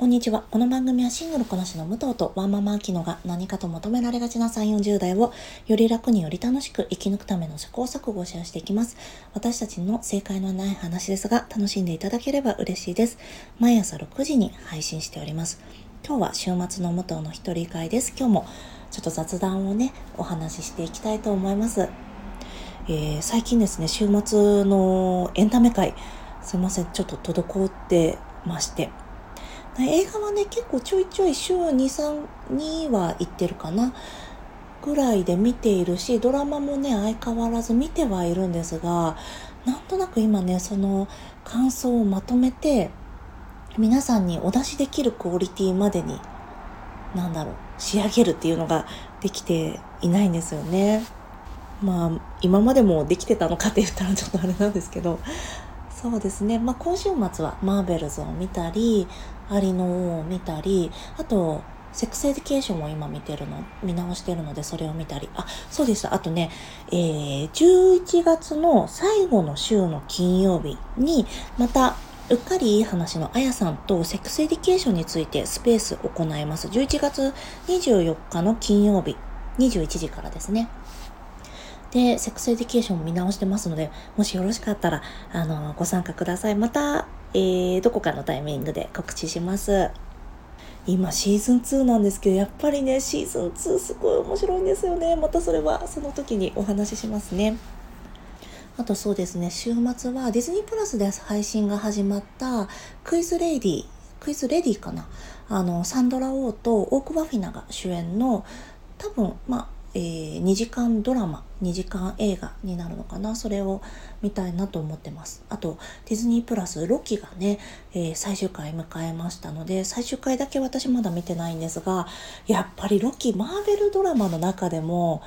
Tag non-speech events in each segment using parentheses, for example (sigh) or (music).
こんにちは。この番組はシングルこなしの武藤とワンママアキノが何かと求められがちな3、40代をより楽により楽しく生き抜くための試行錯誤をシェアしていきます。私たちの正解のない話ですが、楽しんでいただければ嬉しいです。毎朝6時に配信しております。今日は週末の武藤の一人会です。今日もちょっと雑談をね、お話ししていきたいと思います。えー、最近ですね、週末のエンタメ界、すいません、ちょっと滞ってまして、映画はね結構ちょいちょい週23には行ってるかな。ぐらいで見ているしドラマもね相変わらず見てはいるんですがなんとなく今ねその感想をまとめて皆さんにお出しできるクオリティまでに何だろう仕上げるっていうのができていないんですよね。まあ今までもできてたのかって言ったらちょっとあれなんですけど。そうですね、まあ、今週末はマーベルズを見たりアリのを見たりあとセックスエディケーションも今見てるの、見直してるのでそれを見たり。あ、そうでした。あとね、えー、11月の最後の週の金曜日に、また、うっかりいい話のあやさんとセックスエディケーションについてスペース行います。11月24日の金曜日、21時からですね。で、セックスエディケーションも見直してますので、もしよろしかったら、あの、ご参加ください。また、えー、どこかのタイミングで告知します。今シーズン2なんですけど、やっぱりね、シーズン2すごい面白いんですよね。またそれはその時にお話ししますね。あとそうですね、週末はディズニープラスで配信が始まったクイズレディ、クイズレディかなあの、サンドラ・オーとオーク・バフィナが主演の多分、まあ、えー、2時間ドラマ2時間映画になるのかなそれを見たいなと思ってます。あとディズニープラスロキがね、えー、最終回迎えましたので最終回だけ私まだ見てないんですがやっぱりロキマーベルドラマの中でも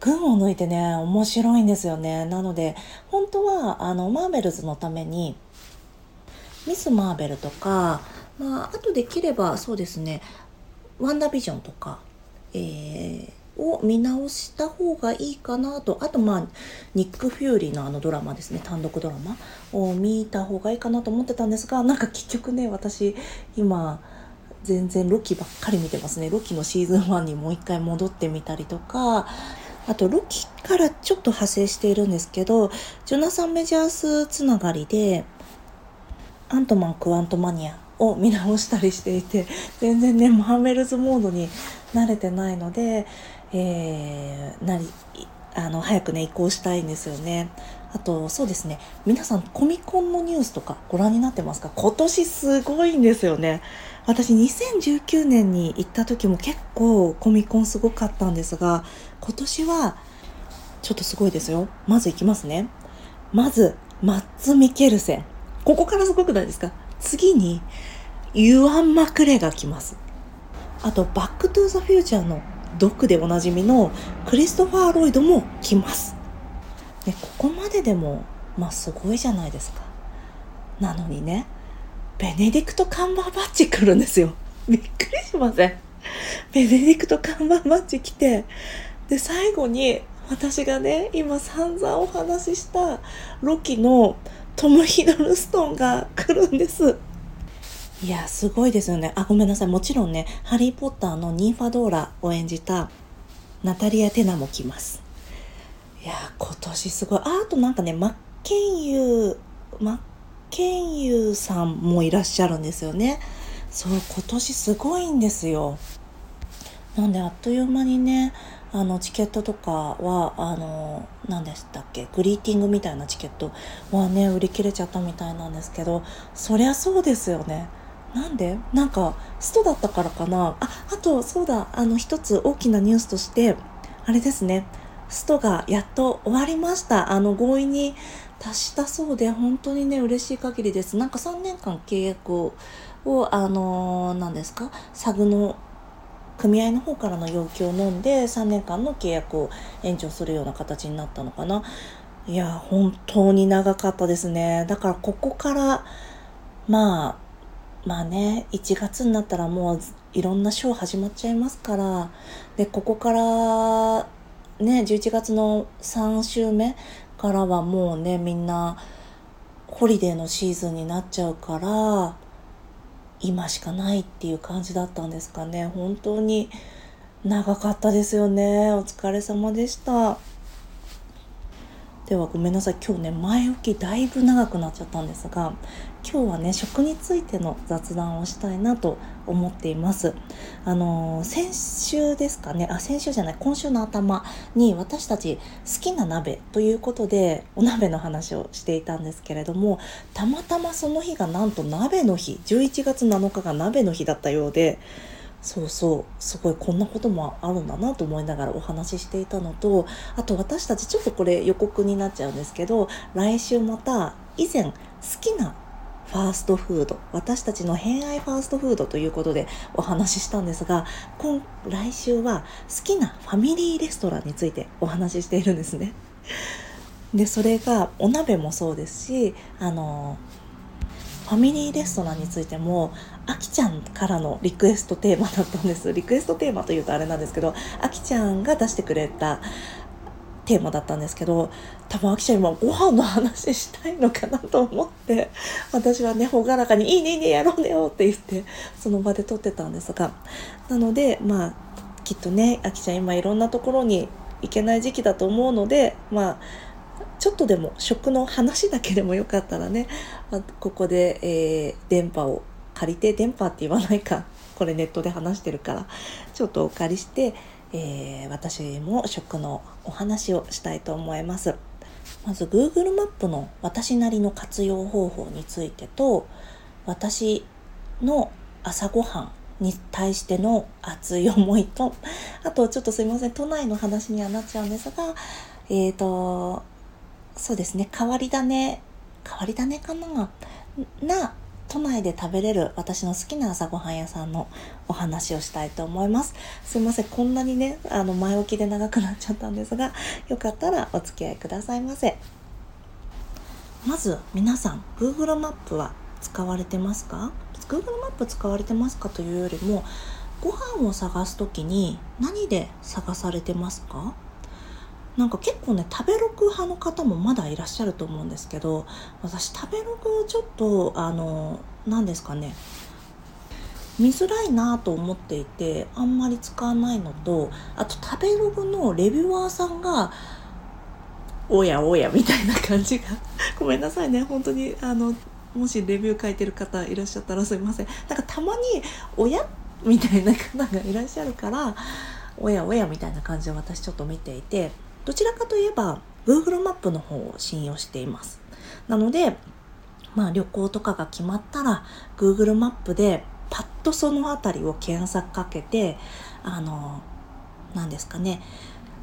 群を抜いてね面白いんですよね。なので本当はあのマーベルズのためにミス・マーベルとかまああとできればそうですねワンダービジョンとかえーを見直した方がいいかなと。あとまあニック・フューリーのあのドラマですね。単独ドラマを見た方がいいかなと思ってたんですがなんか結局ね私今全然ロキばっかり見てますね。ロキのシーズン1にもう一回戻ってみたりとかあとロキからちょっと派生しているんですけどジョナサン・メジャースつながりでアントマン・クワントマニアを見直したりしていて全然ねマーベルズモードに慣れてないのでえー、なりあの早くね移行したいんですよね。あとそうですね皆さんコミコンのニュースとかご覧になってますか？今年すごいんですよね。私2019年に行った時も結構コミコンすごかったんですが今年はちょっとすごいですよ。まず行きますね。まずマッツ・ミケルセン。ここからすごくないですか？次にユアン・マクレが来ます。あとバック・トゥ・ザ・フューチャーのドクでおなじみのクリストファー・ロイドも来ます。でここまででもまあすごいじゃないですか。なのにねベネディクト・カンバーバッチ来るんですよ。(laughs) びっくりしませんベネディクト・カンバーバッチ来てで最後に私がね今散々お話ししたロキのトム・ヒドルストンが来るんです。いや、すごいですよね。あ、ごめんなさい。もちろんね、ハリー・ポッターのニンファドーラを演じたナタリア・テナも来ます。いや、今年すごい。あ、あとなんかね、マッケンユー、マッケンユーさんもいらっしゃるんですよね。そう、今年すごいんですよ。なんであっという間にね、あのチケットとかはあの何でしたっけグリーティングみたいなチケットはね売り切れちゃったみたいなんですけどそりゃそうですよねなんで？なんかストだったからかな？ああとそうだ。あの一つ大きなニュースとしてあれですね。ストがやっと終わりました。あの合意に達したそうで本当にね嬉しい限りです。なんか3年間契約ををあの何ですか？サグの組合の方からの要求を飲んで3年間の契約を延長するような形になったのかな。いや本当に長かったですね。だからここからまあまあね1月になったらもういろんなショー始まっちゃいますからでここからね11月の3週目からはもうねみんなホリデーのシーズンになっちゃうから今しかないっていう感じだったんですかね。本当に長かったですよね。お疲れ様でした。ではごめんなさい。今日ね前置きだいぶ長くなっちゃったんですが今日はね食についての雑談をしたいなと思っています。あのー、先週ですかね。あ先週じゃない。今週の頭に私たち好きな鍋ということでお鍋の話をしていたんですけれどもたまたまその日がなんと鍋の日。11月7日が鍋の日だったようでそうそうすごいこんなこともあるんだなと思いながらお話ししていたのとあと私たちちょっとこれ予告になっちゃうんですけど来週また以前好きなファーストフード私たちの偏愛ファーストフードということでお話ししたんですが今来週は好きなファミリーレストランについてお話ししているんですね。でそれがお鍋もそうですしあのファミリーレストランについてもあきちゃんからのリクエストテーマだったんです。(laughs) リクエストテーマというとあれなんですけどあきちゃんが出してくれたテーマだったんですけど多分あきちゃん今ご飯の話したいのかなと思って (laughs) 私はね朗らかに「いいねいいねやろうねよ」って言ってその場で撮ってたんですがなのでまあきっとねあきちゃん今いろんなところに行けない時期だと思うのでまあちょっとでも食の話だけでもよかったらね、ここで、えー、電波を借りて電波って言わないか。(laughs) これネットで話してるから。ちょっとお借りして、えー、私も食のお話をしたいと思います。まず Google マップの私なりの活用方法についてと私の朝ごはんに対しての熱い思いと (laughs) あとちょっとすいません。都内の話にはなっちゃうんですがえっ、ー、とそうですね。変わり種変わり種かな？な都内で食べれる私の好きな朝ごはん屋さんのお話をしたいと思います。すいませんこんなにねあの前置きで長くなっちゃったんですがよかったらお付き合いくださいませ。まず皆さん Google マップは使われてますか？Google マップ使われてますかというよりもご飯を探す時に何で探されてますか？なんか結構ね食べログ派の方もまだいらっしゃると思うんですけど私食べログちょっとあの何ですかね見づらいなと思っていてあんまり使わないのとあと食べログのレビュアーさんがおやおやみたいな感じが (laughs) ごめんなさいね本当にあのもしレビュー書いてる方いらっしゃったらすいませんなんかたまに「おや?」みたいな方がいらっしゃるからおやおやみたいな感じで私ちょっと見ていてどちらかといえば Google マップの方を信用しています。なので、まあ旅行とかが決まったら Google マップでパッとその辺りを検索かけて、あの、何ですかね、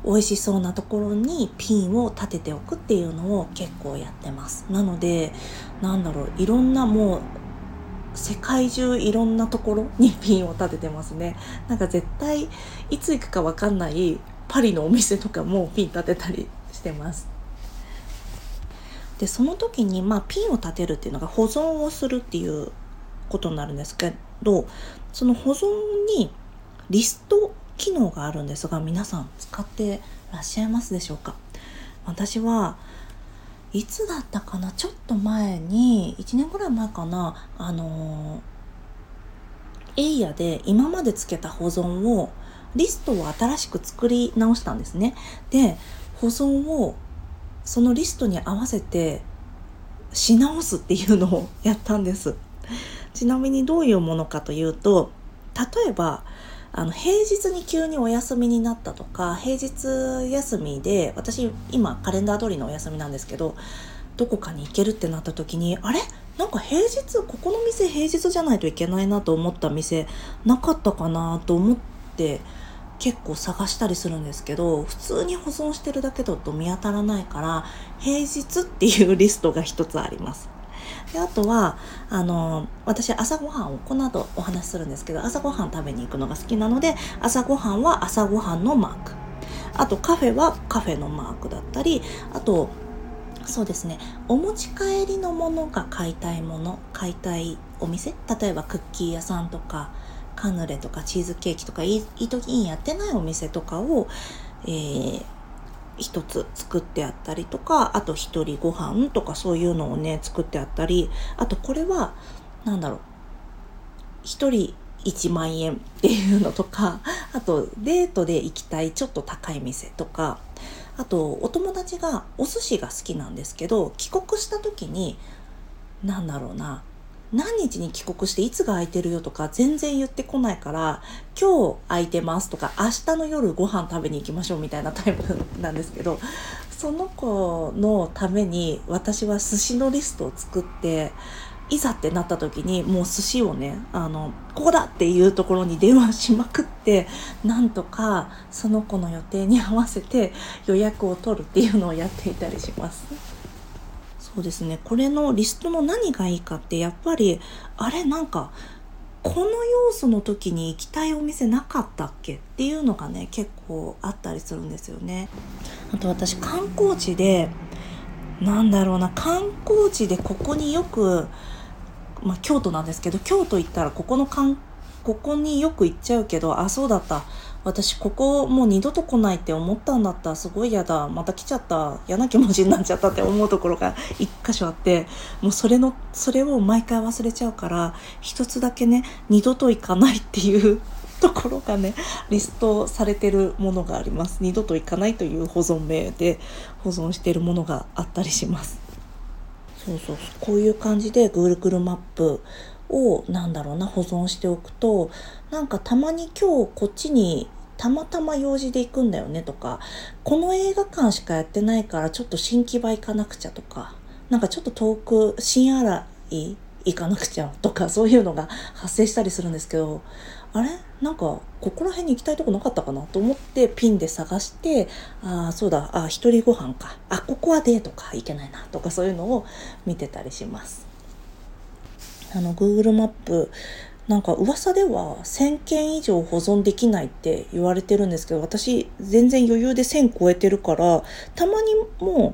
美味しそうなところにピンを立てておくっていうのを結構やってます。なので、なんだろう、いろんなもう世界中いろんなところにピンを立ててますね。なんか絶対いつ行くかわかんないパリのお店とかもピン立てたりしてます。でその時に、まあ、ピンを立てるっていうのが保存をするっていうことになるんですけどその保存にリスト機能があるんですが皆さん使ってらっしゃいますでしょうか？私はいつだったかな？ちょっと前に1年ぐらい前かな？あのエイヤで今までつけた保存をリストを新しく作り直したんですね。で保存をそのリストに合わせてし直すっていうのをやったんです。ちなみにどういうものかというと例えばあの平日に急にお休みになったとか平日休みで私今カレンダー通りのお休みなんですけどどこかに行けるってなった時にあれ？なんか平日ここの店平日じゃないといけないなと思った店なかったかなと思って結構探したりするんですけど普通に保存してるだけだと見当たらないから平日っていうリストが一つあります。であとはあの私朝ごはんをこの後お話しするんですけど朝ごはん食べに行くのが好きなので朝ごはんは朝ごはんのマークあとカフェはカフェのマークだったりあとそうですねお持ち帰りのものが買いたいもの買いたいお店例えばクッキー屋さんとかカヌレとかチーズケーキとかイートインやってないお店とかを、えー、一つ作ってあったりとかあと一人ご飯とかそういうのをね作ってあったりあとこれは何だろう1人1万円っていうのとかあとデートで行きたいちょっと高い店とかあとお友達がお寿司が好きなんですけど帰国した時に何だろうな何日に帰国していつが空いてるよとか全然言ってこないから今日空いてますとか明日の夜ご飯食べに行きましょうみたいなタイプなんですけどその子のために私は寿司のリストを作っていざってなった時にもう寿司をねあのここだっていうところに電話しまくってなんとかその子の予定に合わせて予約を取るっていうのをやっていたりします。そうですねこれのリストの何がいいかってやっぱりあれなんかこの要素の時に行きたいお店なかったっけっていうのがね結構あったりするんですよね。あと私観光地でなんだろうな観光地でここによくまあ、京都なんですけど京都行ったらここの観ここによく行っちゃうけどあそうだった私ここもう二度と来ないって思ったんだったらすごい嫌だ。また来ちゃった。嫌な気持ちになっちゃったって思うところが一箇所あってもうそれのそれを毎回忘れちゃうから一つだけね二度と行かないっていうところがねリストされてるものがあります。二度と行かないという保存名で保存してるものがあったりします。そうそう。こういう感じで Google マップをなんだろうな保存しておくとなんかたまに今日こっちにたまたま用事で行くんだよねとかこの映画館しかやってないからちょっと新木場行かなくちゃとかなんかちょっと遠く新洗い行かなくちゃとかそういうのが発生したりするんですけどあれ？なんかここら辺に行きたいとこなかったかなと思ってピンで探してああそうだあ一人ご飯かあここはデートか行けないなとかそういうのを見てたりします。あの Google マップなんか噂では1000件以上保存できないって言われてるんですけど私全然余裕で1000超えてるからたまにも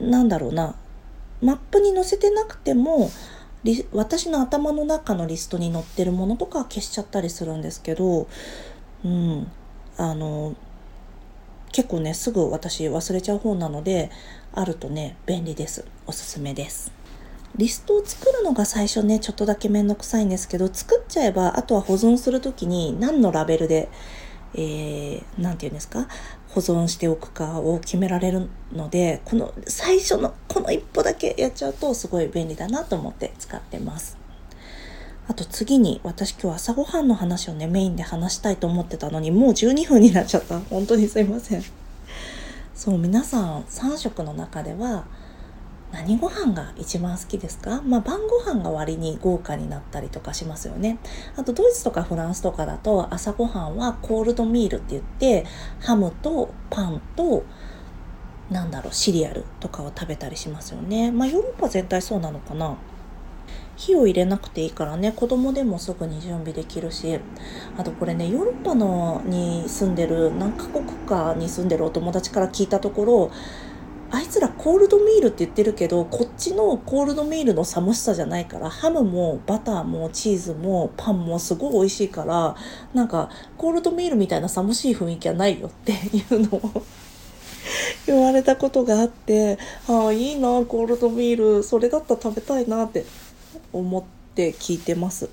うなんだろうなマップに載せてなくても私の頭の中のリストに載ってるものとか消しちゃったりするんですけどうんあの結構ねすぐ私忘れちゃう方なのであるとね便利ですおすすめです。リストを作るのが最初ねちょっとだけめんどくさいんですけど作っちゃえばあとは保存する時に何のラベルで何、えー、て言うんですか保存しておくかを決められるのでこの最初のこの一歩だけやっちゃうとすごい便利だなと思って使ってます。あと次に私今日朝ごはんの話をねメインで話したいと思ってたのにもう12分になっちゃった本当にすいませんそう皆さん3食の中では何ご飯が一番好きですか？まあ晩ご飯が割に豪華になったりとかしますよね。あとドイツとかフランスとかだと朝ごはんはコールドミールって言ってハムとパンとなんだろうシリアルとかを食べたりしますよね。まあヨーロッパ全体そうなのかな？火を入れなくていいからね子供でもすぐに準備できるしあとこれねヨーロッパのに住んでる何カ国かに住んでるお友達から聞いたところあいつらコールドミールって言ってるけどこっちのコールドミールの寒しさじゃないからハムもバターもチーズもパンもすごい美味しいからなんかコールドミールみたいな寒しい雰囲気はないよっていうのを言われたことがあってああいいなコールドミールそれだったら食べたいなって思って聞いてます。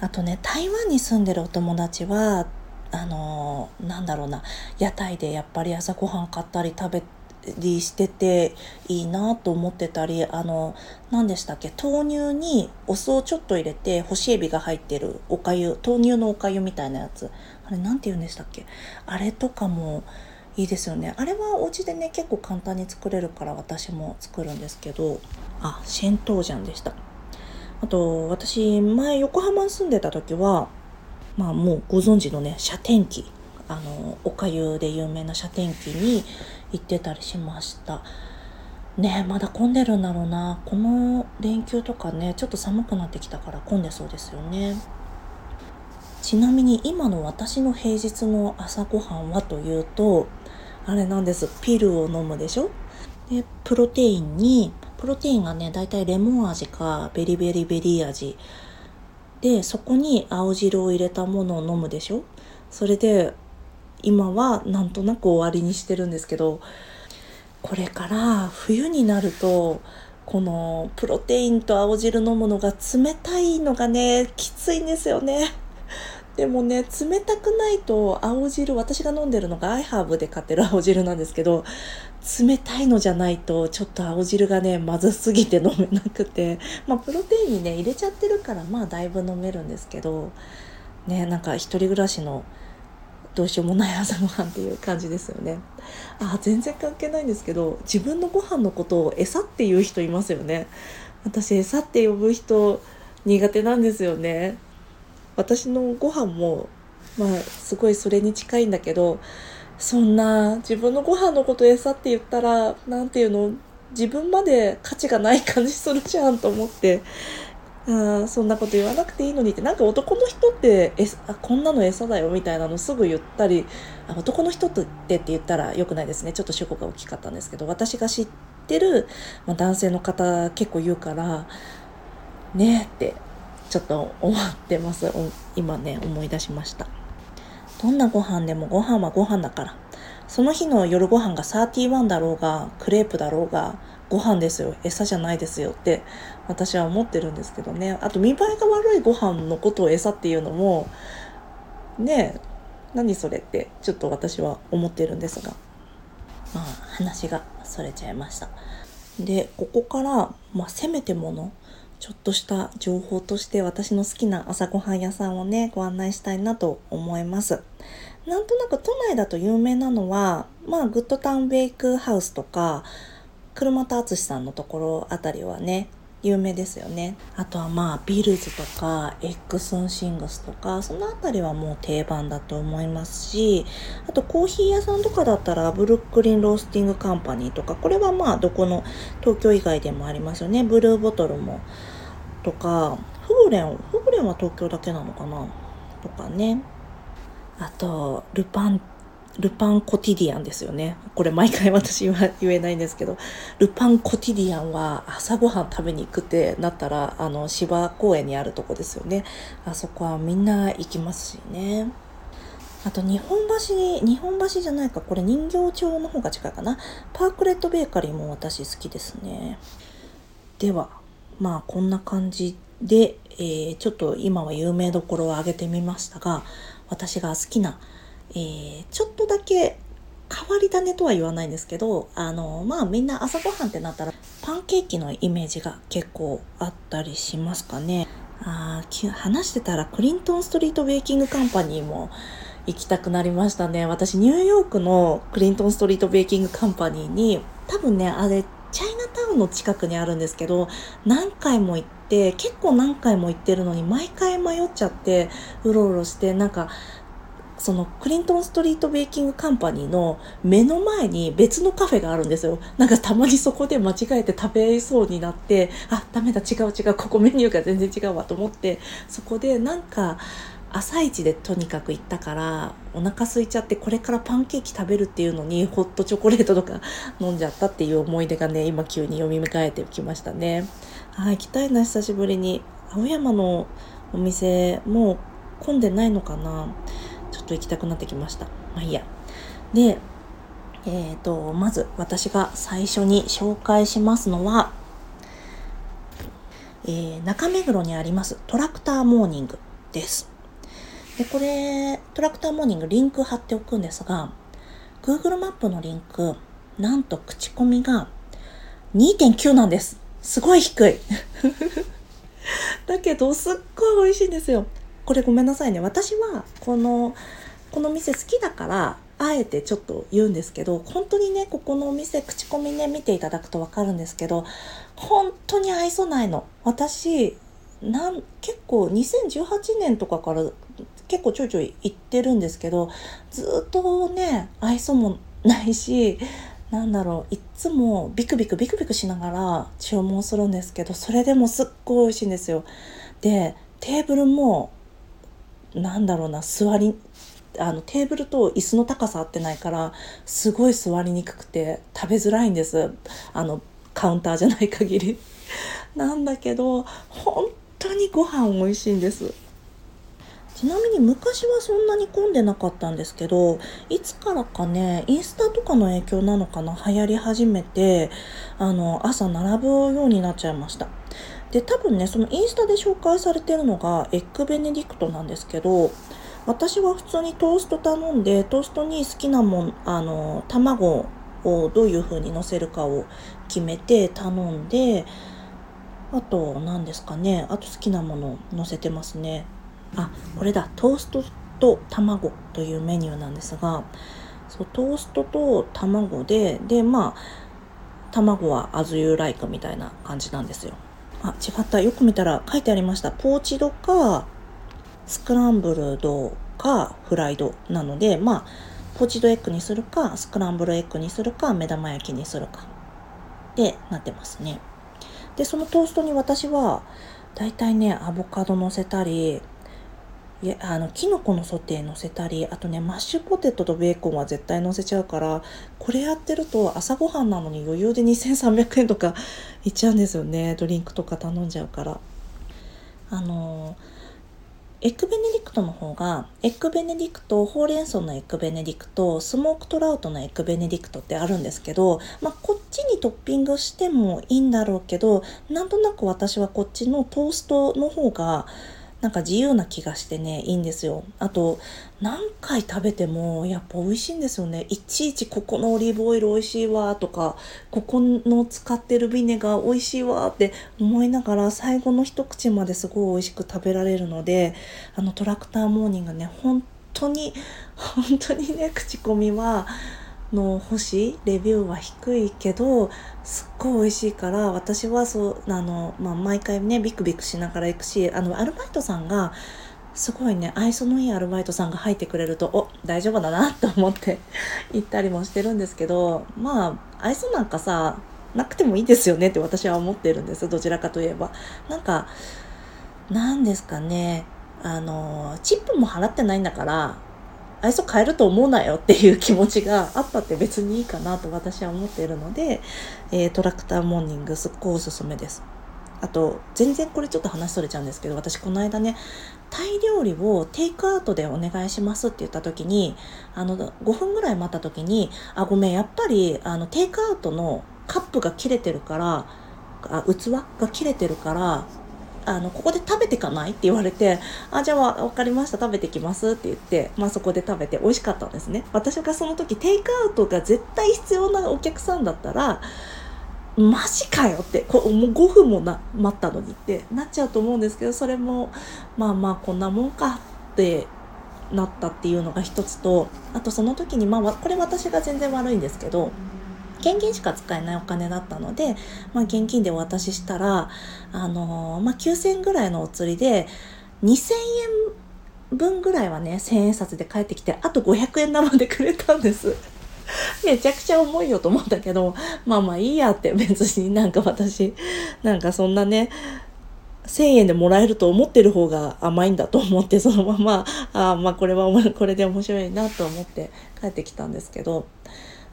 あとね台湾に住んでるお友達はあのー、なんだろうな屋台でやっぱり朝ごはん買ったり食べてりしてていいなと思ってたりあの何でしたっけ豆乳にお酢をちょっと入れて干しエビが入ってるおかゆ豆乳のおかゆみたいなやつ。あれ何て言うんでしたっけあれとかもいいですよね。あれはお家でね結構簡単に作れるから私も作るんですけどあシェントージャンでした。あと私前横浜に住んでた時はまあもうご存知のね遮天機あのおかゆで有名な遮天機に行ってたりしました。ねまだ混んでるんだろうな。この連休とかねちょっと寒くなってきたから混んでそうですよね。ちなみに今の私の平日の朝ごはんはというとあれなんです。ピルを飲むでしょ？でプロテインにプロテインがねだいたいレモン味かベリベリベリー味。でそこに青汁を入れたものを飲むでしょ？それで今はなんとなく終わりにしてるんですけどこれから冬になるとこのプロテインと青汁飲むのが冷たいのがねきついんですよね。でもね冷たくないと青汁私が飲んでるのがアイハーブで買ってる青汁なんですけど冷たいのじゃないとちょっと青汁がねまずすぎて飲めなくてまあプロテインにね入れちゃってるからまあだいぶ飲めるんですけどねなんか一人暮らしのどうしようもない朝ごはんっていう感じですよね。あ全然関係ないんですけど自分のご飯のことを餌っていう人いますよね。私餌って呼ぶ人苦手なんですよね。私のご飯もまあすごいそれに近いんだけどそんな自分のご飯のこと餌って言ったら何ていうの自分まで価値がない感じするじゃんと思ってあそんなこと言わなくていいのにって。なんか男の人ってえあこんなの餌だよみたいなのすぐ言ったりあ男の人ってって言ったらよくないですね。ちょっと主語が大きかったんですけど。私が知ってる、まあ、男性の方結構言うからねえってちょっと思ってます。今ね思い出しました。どんなご飯でもご飯はご飯だから。その日の夜ご飯が31だろうがクレープだろうがご飯ですよ。餌じゃないですよって私は思ってるんですけどね。あと見栄えが悪いご飯のことを餌っていうのもね何それってちょっと私は思ってるんですが。まあ話がそれちゃいました。でここから、まあ、せめてものちょっとした情報として私の好きな朝ごはん屋さんをねご案内したいなと思います。なんとなく都内だと有名なのはまあ Good Town Bakehouse とか車田敦さんのところあたりはね有名ですよね。あとはまあビルズとか Eggs 'n Things とかその辺りはもう定番だと思いますしあとコーヒー屋さんとかだったらブルックリンロースティングカンパニーとかこれはまあどこの東京以外でもありますよね。ブルーボトルもとかフグレンフグレンは東京だけなのかな？とかね。あとルパンルパンコティディアンですよね。これ毎回私は言えないんですけど、ルパンコティディアンは朝ごはん食べに行くってなったら、あの、芝公園にあるとこですよね。あそこはみんな行きますしね。あと日本橋に、日本橋じゃないか、これ人形町の方が近いかな。パークレットベーカリーも私好きですね。では、まあこんな感じで、えー、ちょっと今は有名どころを挙げてみましたが、私が好きなえー、ちょっとだけ変わり種とは言わないんですけどあのまあみんな朝ごはんってなったらパンケーキのイメージが結構あったりしますかね。あ話してたらクリントンストリートベーキングカンパニーも行きたくなりましたね。私ニューヨークのクリントンストリートベーキングカンパニーに多分ねあれチャイナタウンの近くにあるんですけど何回も行って結構何回も行ってるのに毎回迷っちゃってうろうろしてなんかそのクリントンストリートベーキングカンパニーの目の前に別のカフェがあるんですよ。なんかたまにそこで間違えて食べそうになって、あ、ダメだ、違う違う、ここメニューが全然違うわと思って、そこでなんか朝一でとにかく行ったからお腹空いちゃってこれからパンケーキ食べるっていうのにホットチョコレートとか飲んじゃったっていう思い出がね今急に読み迎えてきましたね。あ行きたいな久しぶりに青山のお店もう混んでないのかな？ちょっと行きたくなってきました。まあいいや。で、えっ、ー、と、まず私が最初に紹介しますのは、えー、中目黒にありますトラクターモーニングです。で、これ、トラクターモーニングリンク貼っておくんですが、Google マップのリンク、なんと口コミが2.9なんです。すごい低い。(laughs) だけど、すっごい美味しいんですよ。これごめんなさいね。私は、このこの店好きだからあえてちょっと言うんですけど本当にねここのお店口コミね見ていただくと分かるんですけど本当に愛想ないの私なん結構2018年とかから結構ちょいちょい行ってるんですけどずっとね愛想もないしなんだろういっつもビクビクビクビクしながら注文するんですけどそれでもすっごい美味しいんですよでテーブルもなんだろうな座りあのテーブルと椅子の高さ合ってないからすごい座りにくくて食べづらいんです。あのカウンターじゃない限り。(laughs) なんだけど本当にご飯美味しいんです。ちなみに昔はそんなに混んでなかったんですけどいつからかねインスタとかの影響なのかな流行り始めてあの朝並ぶようになっちゃいました。で多分ねそのインスタで紹介されてるのがエッグベネディクトなんですけど私は普通にトースト頼んでトーストに好きなもんあの卵をどういう風にのせるかを決めて頼んであと何ですかねあと好きなもの乗せてますね。あこれだトーストと卵というメニューなんですがそうトーストと卵ででまあ卵は as you like みたいな感じなんですよ。あ違った。よく見たら書いてありました。ポーチドかスクランブルドかフライドなのでまあポーチドエッグにするかスクランブルエッグにするか目玉焼きにするか。でなってますね。でそのトーストに私はだいたいねアボカド乗せたりいやあのキノコのソテー乗せたりあとねマッシュポテトとベーコンは絶対乗せちゃうからこれやってると朝ごはんなのに余裕で2300円とかいっちゃうんですよね。ドリンクとか頼んじゃうから。あのエッグベネディクトの方がエッグベネディクトほうれん草のエッグベネディクトスモークトラウトのエッグベネディクトってあるんですけど、まあ、こっちにトッピングしてもいいんだろうけどなんとなく私はこっちのトーストの方がなんか自由な気がしてねいいんですよ。あと何回食べてもやっぱ美味しいんですよね。いちいちここのオリーブオイル美味しいわとかここの使ってるビネガー美味しいわって思いながら最後の一口まですごい美味しく食べられるのであのトラクターモーニングね本当に本当にね口コミはの星レビューは低いけどすっごい美味しいから私はそうあの、まあ、毎回ねビクビクしながら行くしあのアルバイトさんがすごいね愛想のいいアルバイトさんが入ってくれるとお大丈夫だなと思って (laughs) 行ったりもしてるんですけどまあ愛想なんかさなくてもいいですよねって私は思ってるんですどちらかといえば。なんかなんですかねあのチップも払ってないんだから愛想変えると思うなよっていう気持ちがあったって別にいいかなと私は思っているので、えー、トラクターモーニングすっごいおすすめです。あと全然これちょっと話それちゃうんですけど私この間ねタイ料理をテイクアウトでお願いしますって言った時にあの5分ぐらい待った時に「あごめんやっぱりあのテイクアウトのカップが切れてるからあ器が切れてるからあのここで食べてかない？って言われてあじゃあ分かりました。食べてきますって言って、まあ、そこで食べて美味しかったんですね。私がその時テイクアウトが絶対必要なお客さんだったらマジかよってこもう5分もな待ったのにってなっちゃうと思うんですけどそれもまあまあこんなもんかってなったっていうのが一つとあとその時にまあこれ私が全然悪いんですけど現金しか使えないお金だったので、まあ、現金でお渡ししたら、あのー、まあ、9000円ぐらいのお釣りで、2000円分ぐらいはね、1000円札で返ってきて、あと500円玉でくれたんです。(laughs) めちゃくちゃ重いよと思ったけど、まあまあいいやって別になんか私、なんかそんなね、1000円でもらえると思ってる方が甘いんだと思ってそのままあまあこれはこれで面白いなと思って帰ってきたんですけど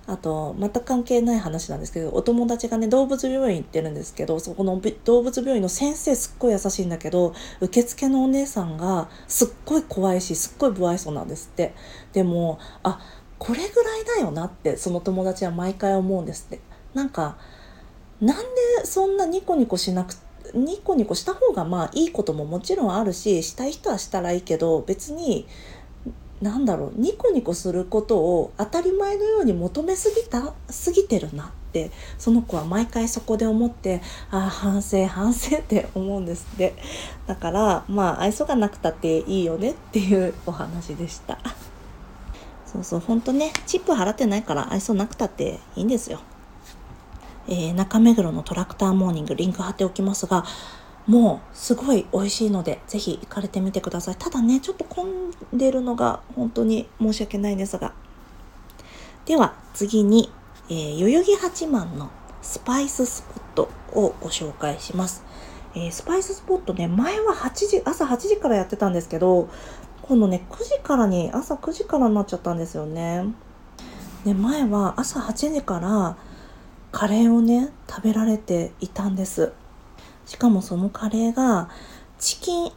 あと全く関係ない話なんですけどお友達がね動物病院行ってるんですけどそこの動物病院の先生すっごい優しいんだけど受付のお姉さんがすっごい怖いしすっごい不愛想なんですって。でもあこれぐらいだよなってその友達は毎回思うんですって。なんかなんでそんなニコニコしなくニコニコした方がまあいいことももちろんあるししたい人はしたらいいけど別になんだろうニコニコすることを当たり前のように求めすぎたすぎてるなってその子は毎回そこで思ってああ反省反省って思うんですって。だからまあ愛想がなくたっていいよねっていうお話でした。そうそうほんとねチップ払ってないから愛想なくたっていいんですよ。えー、中目黒のトラクターモーニングリンク貼っておきますがもうすごい美味しいのでぜひ行かれてみてください。ただねちょっと混んでるのが本当に申し訳ないんですが。では次に、えー、代々木八幡のスパイススポットをご紹介します、えー、スパイススポットね前は8時朝8時からやってたんですけど今度ね9時からに朝9時からになっちゃったんですよね。で前は朝8時からカレーをね食べられていたんです。しかもそのカレーがチキン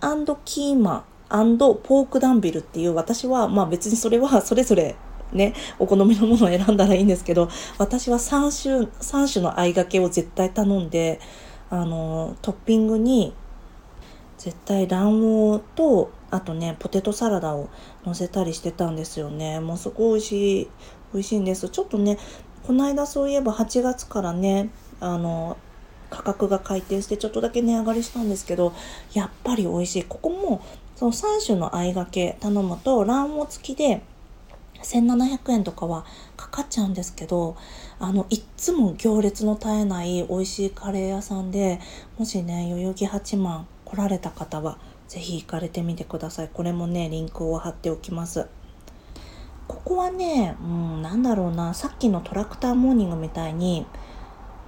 キーマポークダンビルっていう私はまあ別にそれは (laughs) それぞれね、お好みのものを選んだらいいんですけど、私は3種、3種の合いがけを絶対頼んで、あの、トッピングに、絶対卵黄と、あとね、ポテトサラダを乗せたりしてたんですよね。もうすごい美味しい、美味しいんです。ちょっとね、この間そういえば8月からね、あの、価格が改定してちょっとだけ値上がりしたんですけど、やっぱり美味しい。ここも、その3種の合いがけ頼むと卵黄付きで1700円とかはかかっちゃうんですけどあのいっつも行列の絶えない美味しいカレー屋さんでもしね代々木八幡来られた方は是非行かれてみてくださいこれもねリンクを貼っておきますここはね、うん、なんだろうなさっきのトラクターモーニングみたいに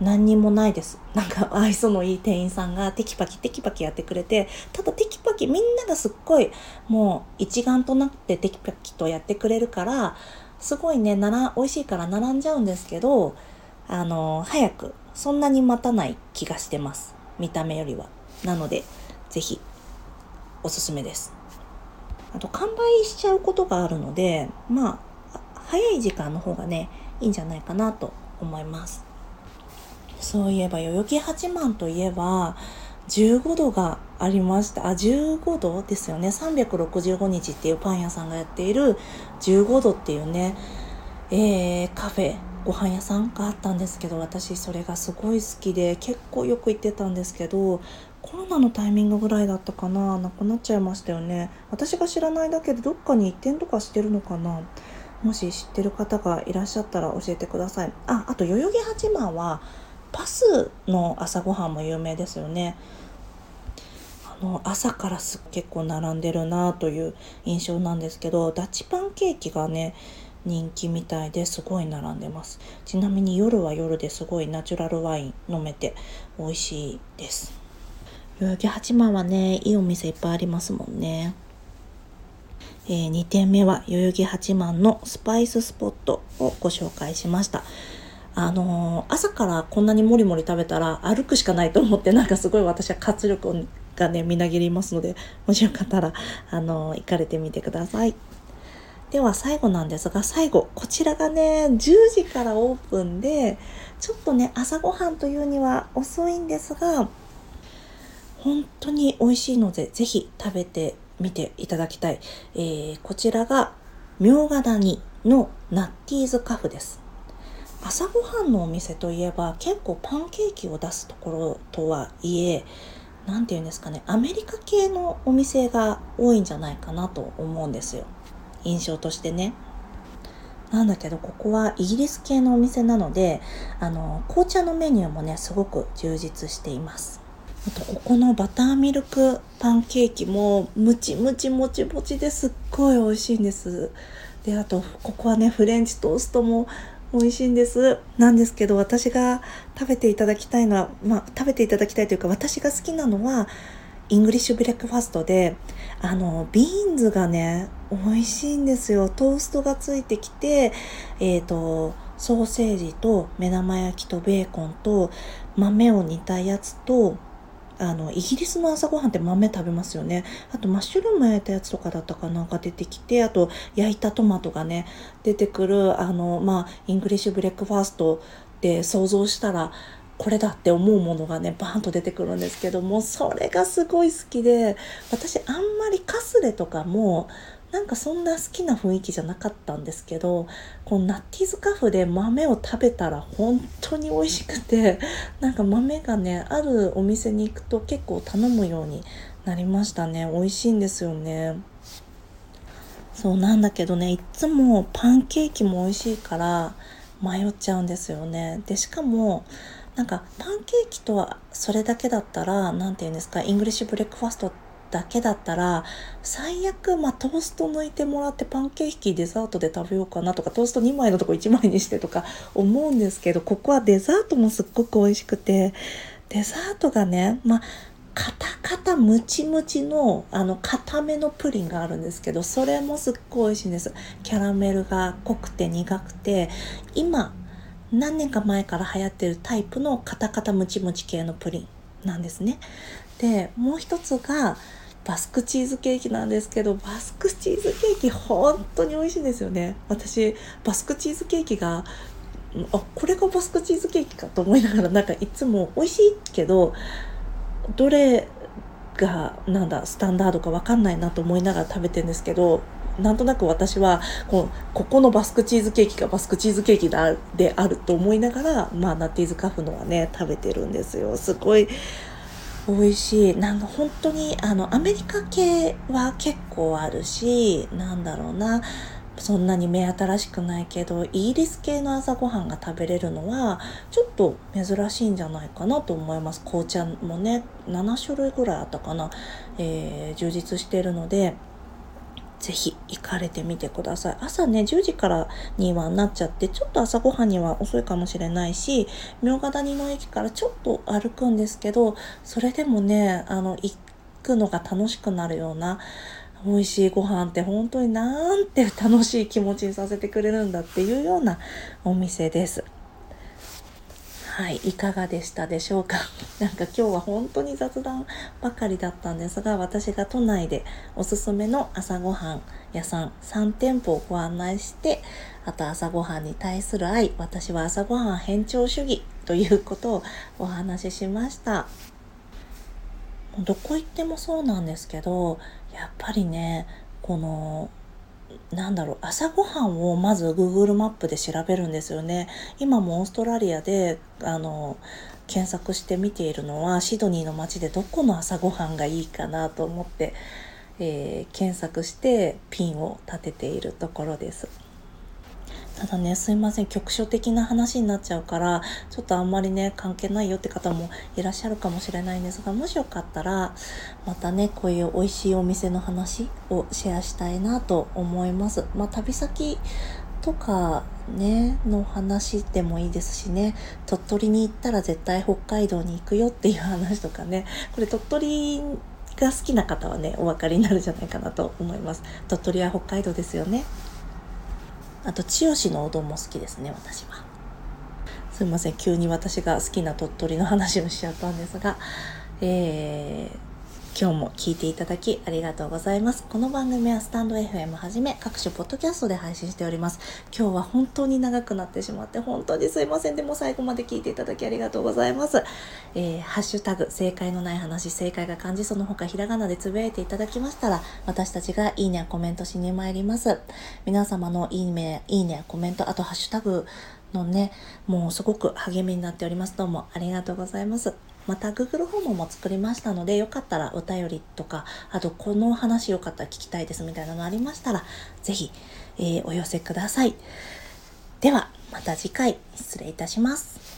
何にもないです。なんか愛想のいい店員さんがテキパキテキパキやってくれて、ただテキパキみんながすっごいもう一丸となってテキパキとやってくれるから、すごいね、なら、美味しいから並んじゃうんですけど、あの、早く、そんなに待たない気がしてます。見た目よりは。なので、ぜひ、おすすめです。あと、完売しちゃうことがあるので、まあ、早い時間の方がね、いいんじゃないかなと思います。そういえば代々木八幡といえば15度がありました。あ15度ですよね。365日っていうパン屋さんがやっている15度っていうね、えー、カフェご飯屋さんがあったんですけど私それがすごい好きで結構よく行ってたんですけどコロナのタイミングぐらいだったかな。なくなっちゃいましたよね。私が知らないだけでどっかに移転とかしてるのかな。もし知ってる方がいらっしゃったら教えてください。ああと代々木八幡はパスの朝ごはんも有名ですよね。あの朝からす結構並んでるなという印象なんですけどダッチパンケーキがね人気みたいですごい並んでます。ちなみに夜は夜ですごいナチュラルワイン飲めて美味しいです。代々木八幡はねいいお店いっぱいありますもんね。えー、2点目は代々木八幡のスパイススポットをご紹介しました。あの、朝からこんなにもりもり食べたら歩くしかないと思ってなんかすごい私は活力がねみなぎりますのでもしよかったらあの、行かれてみてください。では最後なんですが最後こちらがね10時からオープンでちょっとね朝ごはんというには遅いんですが本当に美味しいのでぜひ食べてみていただきたい、えー、こちらが明賀谷のナッティーズカフです。朝ごはんのお店といえば結構パンケーキを出すところとはいえ何て言うんですかねアメリカ系のお店が多いんじゃないかなと思うんですよ。印象としてね。なんだけどここはイギリス系のお店なのであの紅茶のメニューもねすごく充実しています。あとここのバターミルクパンケーキもムチムチもちもちですっごい美味しいんです。であとここはねフレンチトーストも美味しいんです。なんですけど私が食べていただきたいのはまあ食べていただきたいというか私が好きなのはイングリッシュブレックファストであのビーンズがね美味しいんですよ。トーストがついてきてえっ、ー、とソーセージと目玉焼きとベーコンと豆を煮たやつとあのイギリスの朝ごはんって豆食べますよね。あとマッシュルーム焼いたやつとかだったかな？んか出てきてあと焼いたトマトがね出てくるあのまあイングリッシュブレックファーストで想像したらこれだって思うものがねバーンと出てくるんですけどもそれがすごい好きで私あんまりカスレとかもなんかそんな好きな雰囲気じゃなかったんですけどこのナッティーズカフェで豆を食べたら本当に美味しくて (laughs) なんか豆がねあるお店に行くと結構頼むようになりましたね。美味しいんですよね。そうなんだけどねいつもパンケーキも美味しいから迷っちゃうんですよね。でしかもなんかパンケーキとはそれだけだったら何て言うんですかイングリッシュブレックファストってだけだったら最悪、まあ、トースト抜いてもらってパンケーキデザートで食べようかなとかトースト2枚のとこ1枚にしてとか思うんですけどここはデザートもすっごく美味しくてデザートがねまあカタカタムチムチのあの固めのプリンがあるんですけどそれもすっごい美味しいんです。キャラメルが濃くて苦くて今何年か前から流行ってるタイプのカタカタムチムチ系のプリンなんですね。でもう一つがバスクチーズケーキなんですけどバスクチーズケーキ本当に美味しいんですよね。私バスクチーズケーキがあこれがバスクチーズケーキかと思いながらなんかいつも美味しいけどどれがなんだスタンダードか分かんないなと思いながら食べてるんですけどなんとなく私はこここのバスクチーズケーキがバスクチーズケーキであると思いながら、まあ、ナッティーズカフのはね食べてるんですよ。すごい美味しい。なんか本当にあのアメリカ系は結構あるしなんだろうな。そんなに目新しくないけどイギリス系の朝ごはんが食べれるのはちょっと珍しいんじゃないかなと思います。紅茶もね7種類ぐらいあったかな、えー、充実してるのでぜひ行かれてみてください。朝ね、10時からにはなっちゃって、ちょっと朝ごはんには遅いかもしれないし、明賀谷の駅からちょっと歩くんですけど、それでもね、あの、行くのが楽しくなるような、美味しいご飯って本当になんて楽しい気持ちにさせてくれるんだっていうようなお店です。はい、いかがでしたでしょうか？(laughs) なんか今日は本当に雑談ばかりだったんですが、私が都内でおすすめの朝ごはん屋さん3店舗をご案内して、あと朝ごはんに対する愛、私は朝ごはん偏重主義ということをお話ししました。どこ行ってもそうなんですけど、やっぱりね、このなんだろう朝ごはんをまず Google マップで調べるんですよね今もオーストラリアであの検索して見ているのはシドニーの街でどこの朝ごはんがいいかなと思って、えー、検索してピンを立てているところです。ただねすいません局所的な話になっちゃうからちょっとあんまりね関係ないよって方もいらっしゃるかもしれないんですがもしよかったらまたねこういう美味しいお店の話をシェアしたいなと思います。まあ旅先とかねの話でもいいですしね。鳥取に行ったら絶対北海道に行くよっていう話とかね。これ鳥取が好きな方はねお分かりになるんじゃないかなと思います。鳥取は北海道ですよね。あと千代のうどんも好きですね私は。すいません急に私が好きな鳥取の話をしちゃったんですがえー今日も聞いていただきありがとうございます。この番組はスタンド FM はじめ各種ポッドキャストで配信しております。今日は本当に長くなってしまって本当にすいません。でも最後まで聞いていただきありがとうございます。えー、ハッシュタグ正解のない話、正解が漢字その他ひらがなでつぶやいていただきましたら私たちがいいねやコメントしに参ります。皆様のいいね、いいねやコメント、あとハッシュタグのね、もうすごく励みになっております。どうもありがとうございます。また Google ホームも作りましたのでよかったらお便りとかあとこの話よかったら聞きたいですみたいなのありましたら是非、えー、お寄せください。ではまた次回失礼いたします。